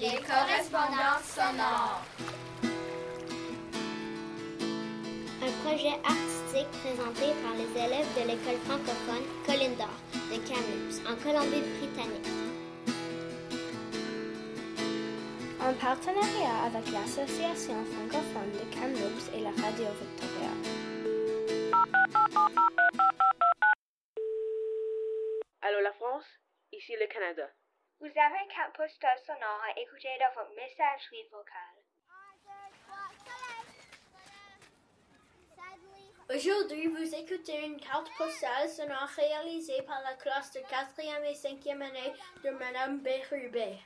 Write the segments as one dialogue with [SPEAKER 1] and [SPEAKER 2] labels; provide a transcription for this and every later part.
[SPEAKER 1] Les correspondances sonores.
[SPEAKER 2] Un projet artistique présenté par les élèves de l'école francophone Colline d'Or de Kamloops, en Colombie-Britannique.
[SPEAKER 3] En partenariat avec l'Association francophone de Kamloops et la Radio Victoria.
[SPEAKER 4] Allô la France, ici le Canada.
[SPEAKER 5] Vous avez quatre postal sonore à écouter dans votre messagerie vocale.
[SPEAKER 3] Aujourd'hui, vous écoutez une carte postale sonore réalisée par la classe de 4e et 5e année de Madame Bérubé.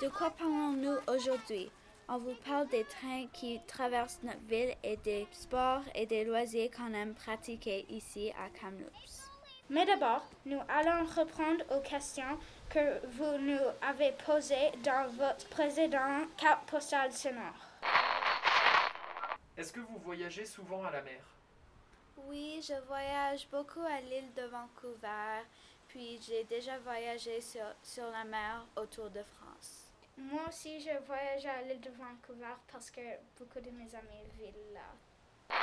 [SPEAKER 6] De quoi parlons-nous aujourd'hui? On vous parle des trains qui traversent notre ville et des sports et des loisirs qu'on aime pratiquer ici à Kamloops.
[SPEAKER 3] Mais d'abord, nous allons reprendre aux questions que vous nous avez posées dans votre précédent carte postale sonore.
[SPEAKER 7] Est-ce que vous voyagez souvent à la mer?
[SPEAKER 6] Oui, je voyage beaucoup à l'île de Vancouver, puis j'ai déjà voyagé sur, sur la mer autour de France.
[SPEAKER 3] Moi aussi, je voyage à l'île de Vancouver parce que beaucoup de mes amis vivent là.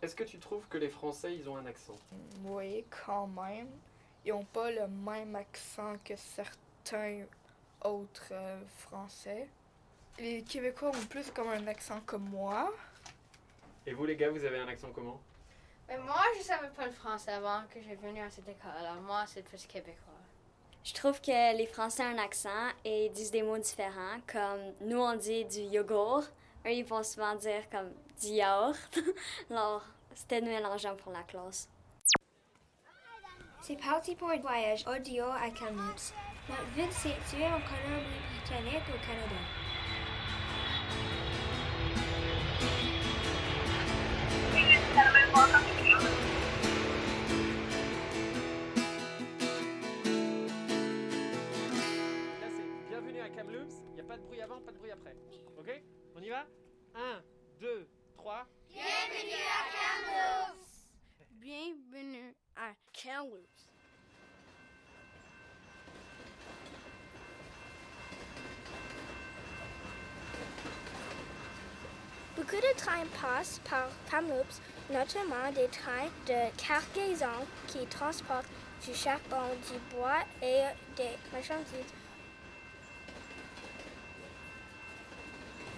[SPEAKER 7] Est-ce que tu trouves que les Français, ils ont un accent?
[SPEAKER 8] Oui, quand même. Ils n'ont pas le même accent que certains autres euh, Français. Les Québécois ont plus comme un accent comme moi.
[SPEAKER 7] Et vous les gars, vous avez un accent comment?
[SPEAKER 9] Mais moi, je savais pas le français avant que j'ai venu à cette école. Alors moi, c'est plus québécois.
[SPEAKER 10] Je trouve que les Français ont un accent et disent des mots différents, comme nous on dit du yogourt, eux ils vont souvent dire comme du yaourt. Alors c'était mélangeant pour la classe.
[SPEAKER 11] C'est parti pour un voyage audio à Kamloops. Notre ville est située en Colombie-Britannique au Canada.
[SPEAKER 7] Là, c'est bienvenue à Kamloops. Il n'y a pas de bruit avant, pas de bruit après. Ok? On y va? 1, 2, 3.
[SPEAKER 1] Bienvenue à Kamloops.
[SPEAKER 9] Bienvenue à Kamloops.
[SPEAKER 3] Beaucoup de trains passent par Kamloops, notamment des trains de cargaison qui transportent du charbon, du bois et des marchandises.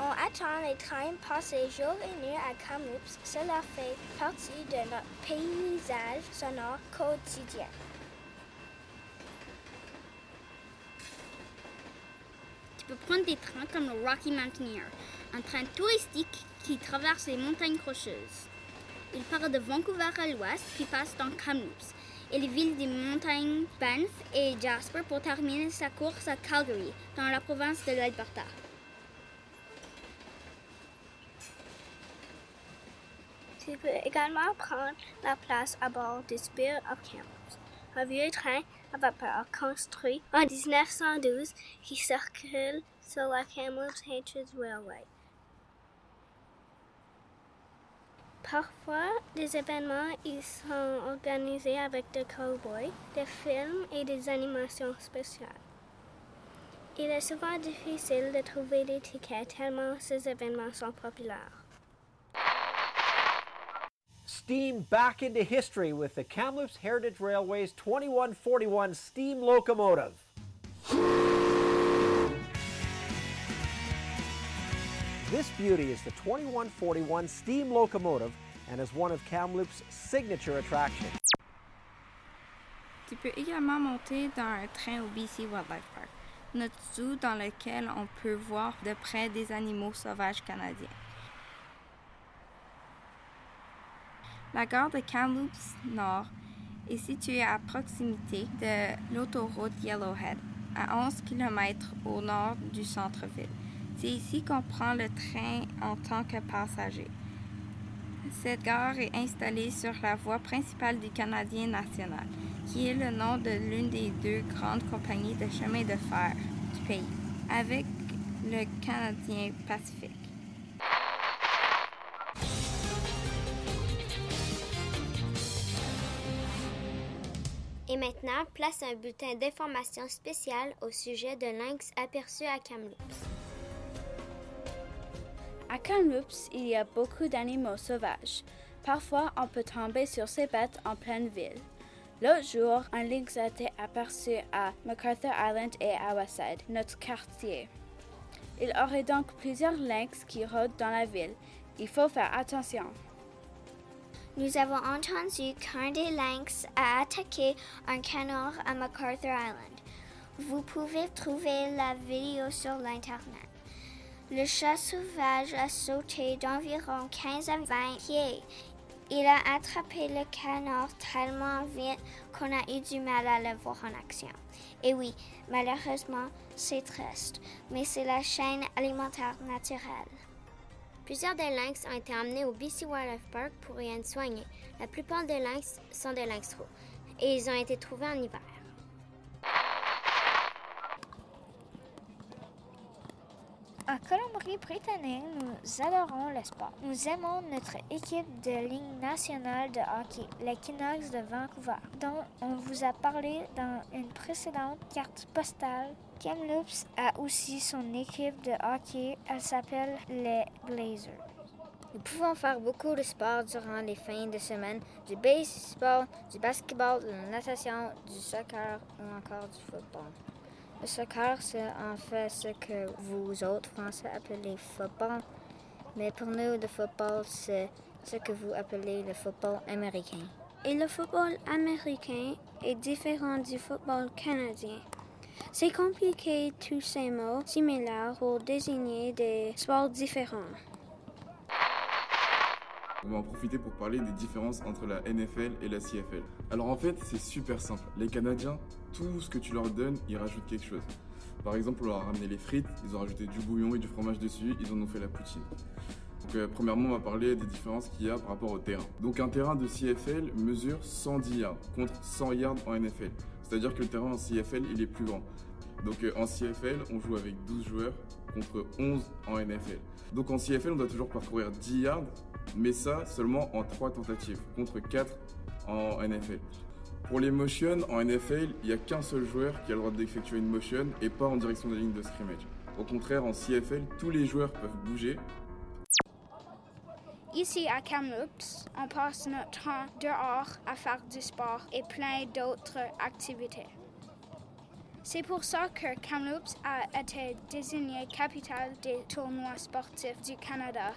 [SPEAKER 3] On attend les trains passer jour et nuit à Kamloops. Cela fait partie de notre paysage sonore quotidien.
[SPEAKER 12] Tu peux prendre des trains comme le Rocky Mountaineer, un train touristique qui traverse les montagnes rocheuses. Il part de Vancouver à l'ouest puis passe dans Kamloops et les villes des montagnes Banff et Jasper pour terminer sa course à Calgary, dans la province de l'Alberta.
[SPEAKER 3] Tu peux également prendre la place à bord du Spirit of Kamloops, un vieux train à vapeur construit en 1912 qui circule sur la Kamloops Hatches Railway. Parfois, des événements y sont organisés avec des cowboys, des films et des animations spéciales. Il est souvent difficile de trouver des tickets tellement ces événements sont populaires.
[SPEAKER 13] Steam back into history with the Kamloops Heritage Railway's 2141 steam locomotive. This beauty is the 2141 steam locomotive and is one of Kamloops' signature attractions.
[SPEAKER 6] Tu peux également monter dans un train au BC Wildlife Park, notre zoo dans lequel on peut voir de près des animaux sauvages canadiens. La gare de Kamloops Nord est située à proximité de l'autoroute Yellowhead, à 11 km au nord du centre-ville. C'est ici qu'on prend le train en tant que passager. Cette gare est installée sur la voie principale du Canadien national, qui est le nom de l'une des deux grandes compagnies de chemin de fer du pays, avec le Canadien Pacifique.
[SPEAKER 14] Et maintenant, place un bulletin d'information spécial au sujet de lynx aperçus à Kamloops.
[SPEAKER 12] À Kamloops, il y a beaucoup d'animaux sauvages. Parfois, on peut tomber sur ces bêtes en pleine ville. L'autre jour, un lynx a été aperçu à MacArthur Island et à Westside, notre quartier. Il aurait donc plusieurs lynx qui rôdent dans la ville. Il faut faire attention.
[SPEAKER 5] Nous avons entendu qu'un des lynx a attaqué un canard à MacArthur Island. Vous pouvez trouver la vidéo sur l'Internet. Le chat sauvage a sauté d'environ 15 à 20 pieds. Il a attrapé le canard tellement vite qu'on a eu du mal à le voir en action. Et oui, malheureusement, c'est triste, mais c'est la chaîne alimentaire naturelle.
[SPEAKER 14] Plusieurs des lynx ont été emmenés au BC Wildlife Park pour y être soignés. La plupart des lynx sont des lynx roux et ils ont été trouvés en hiver.
[SPEAKER 11] En Colombie-Britannique, nous adorons le sport. Nous aimons notre équipe de Ligue nationale de hockey, les Canucks de Vancouver, dont on vous a parlé dans une précédente carte postale. Kamloops a aussi son équipe de hockey. Elle s'appelle les Blazers.
[SPEAKER 14] Nous pouvons faire beaucoup de sport durant les fins de semaine, du baseball, du basketball, de la natation, du soccer ou encore du football. Le soccer, c'est en fait ce que vous autres Français appelez football, mais pour nous, le football, c'est ce que vous appelez le football américain.
[SPEAKER 5] Et le football américain est différent du football canadien. C'est compliqué tous ces mots similaires pour désigner des sports différents.
[SPEAKER 15] On va en profiter pour parler des différences entre la NFL et la CFL. Alors en fait, c'est super simple. Les Canadiens, tout ce que tu leur donnes, ils rajoutent quelque chose. Par exemple, on leur a ramené les frites, ils ont rajouté du bouillon et du fromage dessus, ils en ont fait la poutine. Donc, euh, premièrement, on va parler des différences qu'il y a par rapport au terrain. Donc un terrain de CFL mesure 110 yards contre 100 yards en NFL. C'est-à-dire que le terrain en CFL, il est plus grand. Donc euh, en CFL, on joue avec 12 joueurs contre 11 en NFL. Donc en CFL, on doit toujours parcourir 10 yards mais ça seulement en 3 tentatives, contre 4 en NFL. Pour les motions, en NFL, il n'y a qu'un seul joueur qui a le droit d'effectuer une motion et pas en direction de la ligne de scrimmage. Au contraire, en CFL, tous les joueurs peuvent bouger.
[SPEAKER 12] Ici à Kamloops, on passe notre temps dehors à faire du sport et plein d'autres activités. C'est pour ça que Kamloops a été désignée capitale des tournois sportifs du Canada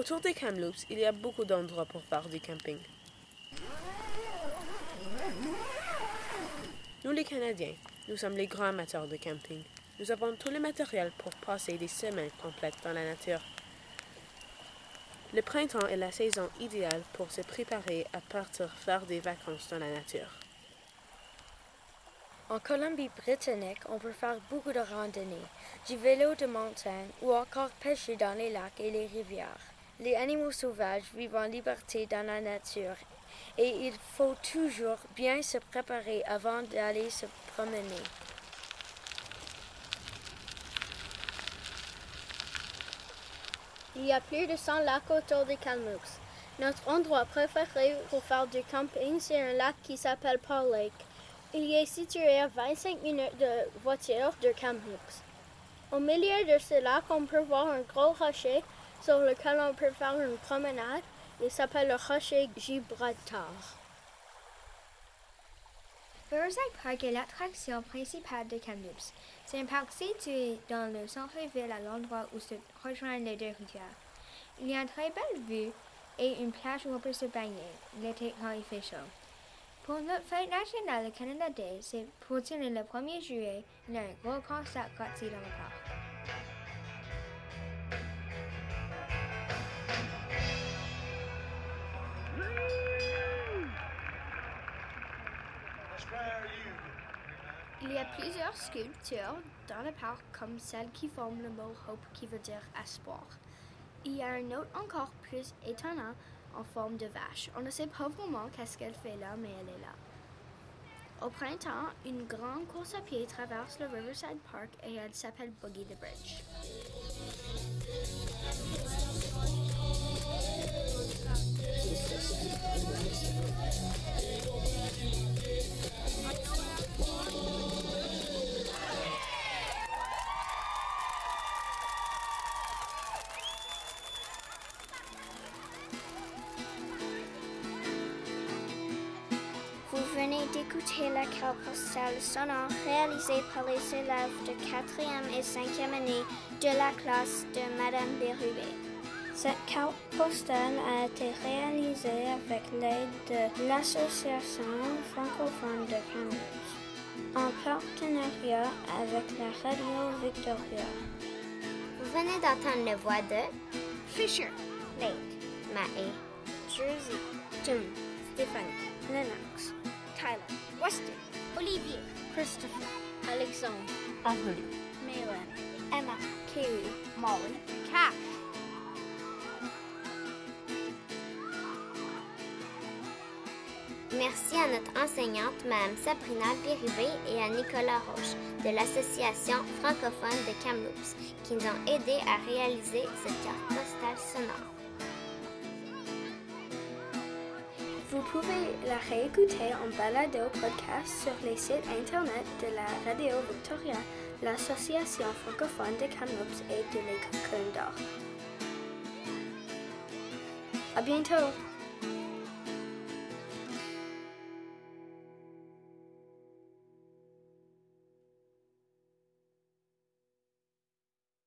[SPEAKER 4] Autour des Kamloops, il y a beaucoup d'endroits pour faire du camping. Nous les Canadiens, nous sommes les grands amateurs de camping. Nous avons tout le matériel pour passer des semaines complètes dans la nature. Le printemps est la saison idéale pour se préparer à partir faire des vacances dans la nature.
[SPEAKER 11] En Colombie-Britannique, on peut faire beaucoup de randonnées, du vélo de montagne ou encore pêcher dans les lacs et les rivières. Les animaux sauvages vivent en liberté dans la nature et il faut toujours bien se préparer avant d'aller se promener.
[SPEAKER 5] Il y a plus de 100 lacs autour des Kamloops. Notre endroit préféré pour faire du camping, c'est un lac qui s'appelle Paul Lake. Il est situé à 25 minutes de voiture de Kamloops. Au milieu de ce lac, on peut voir un gros rocher sur lequel on peut faire une promenade. Il s'appelle le rocher Gibraltar.
[SPEAKER 11] Riverside Park est l'attraction principale de Kamloops. C'est un parc situé dans le centre-ville à l'endroit où se rejoignent les deux rivières. Il y a une très belle vue et une plage où on peut se baigner l'été quand il. Pour notre fête nationale, le Canada Day, c'est pour le 1er juillet, il y a un gros concert gratuit dans le parc.
[SPEAKER 5] A plusieurs sculptures dans le parc comme celle qui forme le mot Hope qui veut dire espoir. Il y a un autre encore plus étonnant en forme de vache. On ne sait pas vraiment qu'est-ce qu'elle fait là, mais elle est là. Au printemps, une grande course à pied traverse le Riverside Park et elle s'appelle Boogie the Bridge.
[SPEAKER 2] D'écouter la carte postale sonore réalisée par les élèves de 4e et 5e année de la classe de Madame Bérubé. Cette carte postale a été réalisée avec l'aide de l'Association francophone de Kamloops, en partenariat avec la Radio Victoria. Vous venez d'entendre les voix de Fisher, Nate, Mae, Jersey, June, Stéphanie, Lennox, Tyler, Weston, Olivier, Christopher, Alexandre, Malin, Emma, Kaylee, Molly, Cash. Merci à notre enseignante, Mme Sabrina Bérubé, et à Nicolas Roche de l'Association francophone de Kamloops qui nous ont aidés à réaliser cette carte postale sonore.
[SPEAKER 5] Pouvez la réécouter en balado podcast sur les sites internet de la Radio Victoria, l'Association francophone de Kamloops et de l'École d'Or. À bientôt!